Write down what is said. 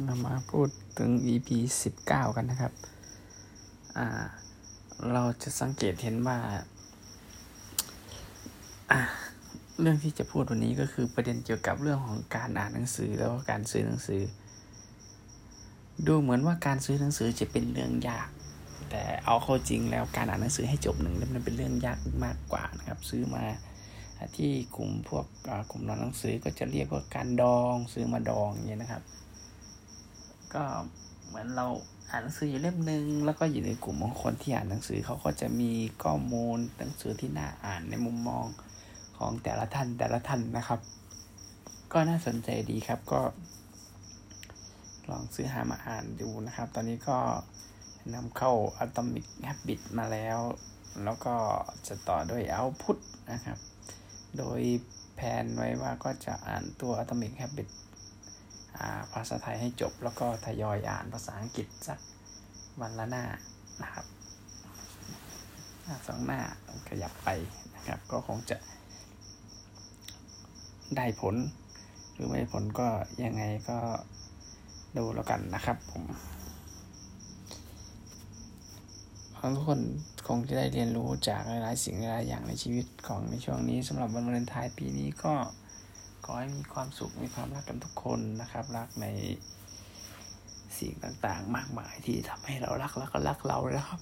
เรามาพูดถึง EP 19 กันนะครับ อ่า เราจะสังเกตเห็นว่า อ่า เรื่องที่จะพูดวันนี้ก็คือประเด็นเกี่ยวกับเรื่องของการอ่านหนังสือแล้วก็การซื้อหนังสือ ดูเหมือนว่าการซื้อหนังสือจะเป็นเรื่องยาก แต่เอาเข้าจริงแล้วการอ่านหนังสือให้จบหนึ่งเล่มนั้นเป็นเรื่องยากมากกว่านะครับ ซื้อมาที่กลุ่มพวกกลุ่มร้านหนังสือก็จะเรียกว่าการดองซื้อมาดองอย่างนี้นะครับ ก็เหมือนเราอ่านหนังสืออยู่เล่มหนึ่งแล้วก็อยู่ในกลุ่มของคนที่อ่านหนังสือเขาก็จะมีข้อมูลหนังสือที่น่าอ่านในมุมมองของแต่ละท่านแต่ละท่านนะครับ ก็น่าสนใจดีครับก็ ลองซื้อหามาอ่านดูนะครับ ตอนนี้ก็นำเข้า Atomic Habit มาแล้ว แล้วก็จะต่อด้วย Output นะครับ โดยแผนไว้ว่าก็จะอ่านตัว Atomic Habit ภาษาไทยให้จบ แล้วก็ทยอยอ่านภาษาอังกฤษสักวันละหน้านะครับหน้าสองหน้าขยับไปนะครับ ก็คงจะได้ผล หรือไม่ผลก็ยังไงก็ดูแล้วกันนะครับผมทุกคนคงจะได้เรียนรู้จากหลายๆสิ่งหลายอย่างในชีวิตของในช่วงนี้สำหรับวันวาเลนไทน์ปีนี้ก็ ขอให้มีความสุขมีความรักกันทุกคนนะครับ รักในสิ่งต่างๆ มากมายที่ทำให้เรารักแล้วก็รักเราแล้วครับ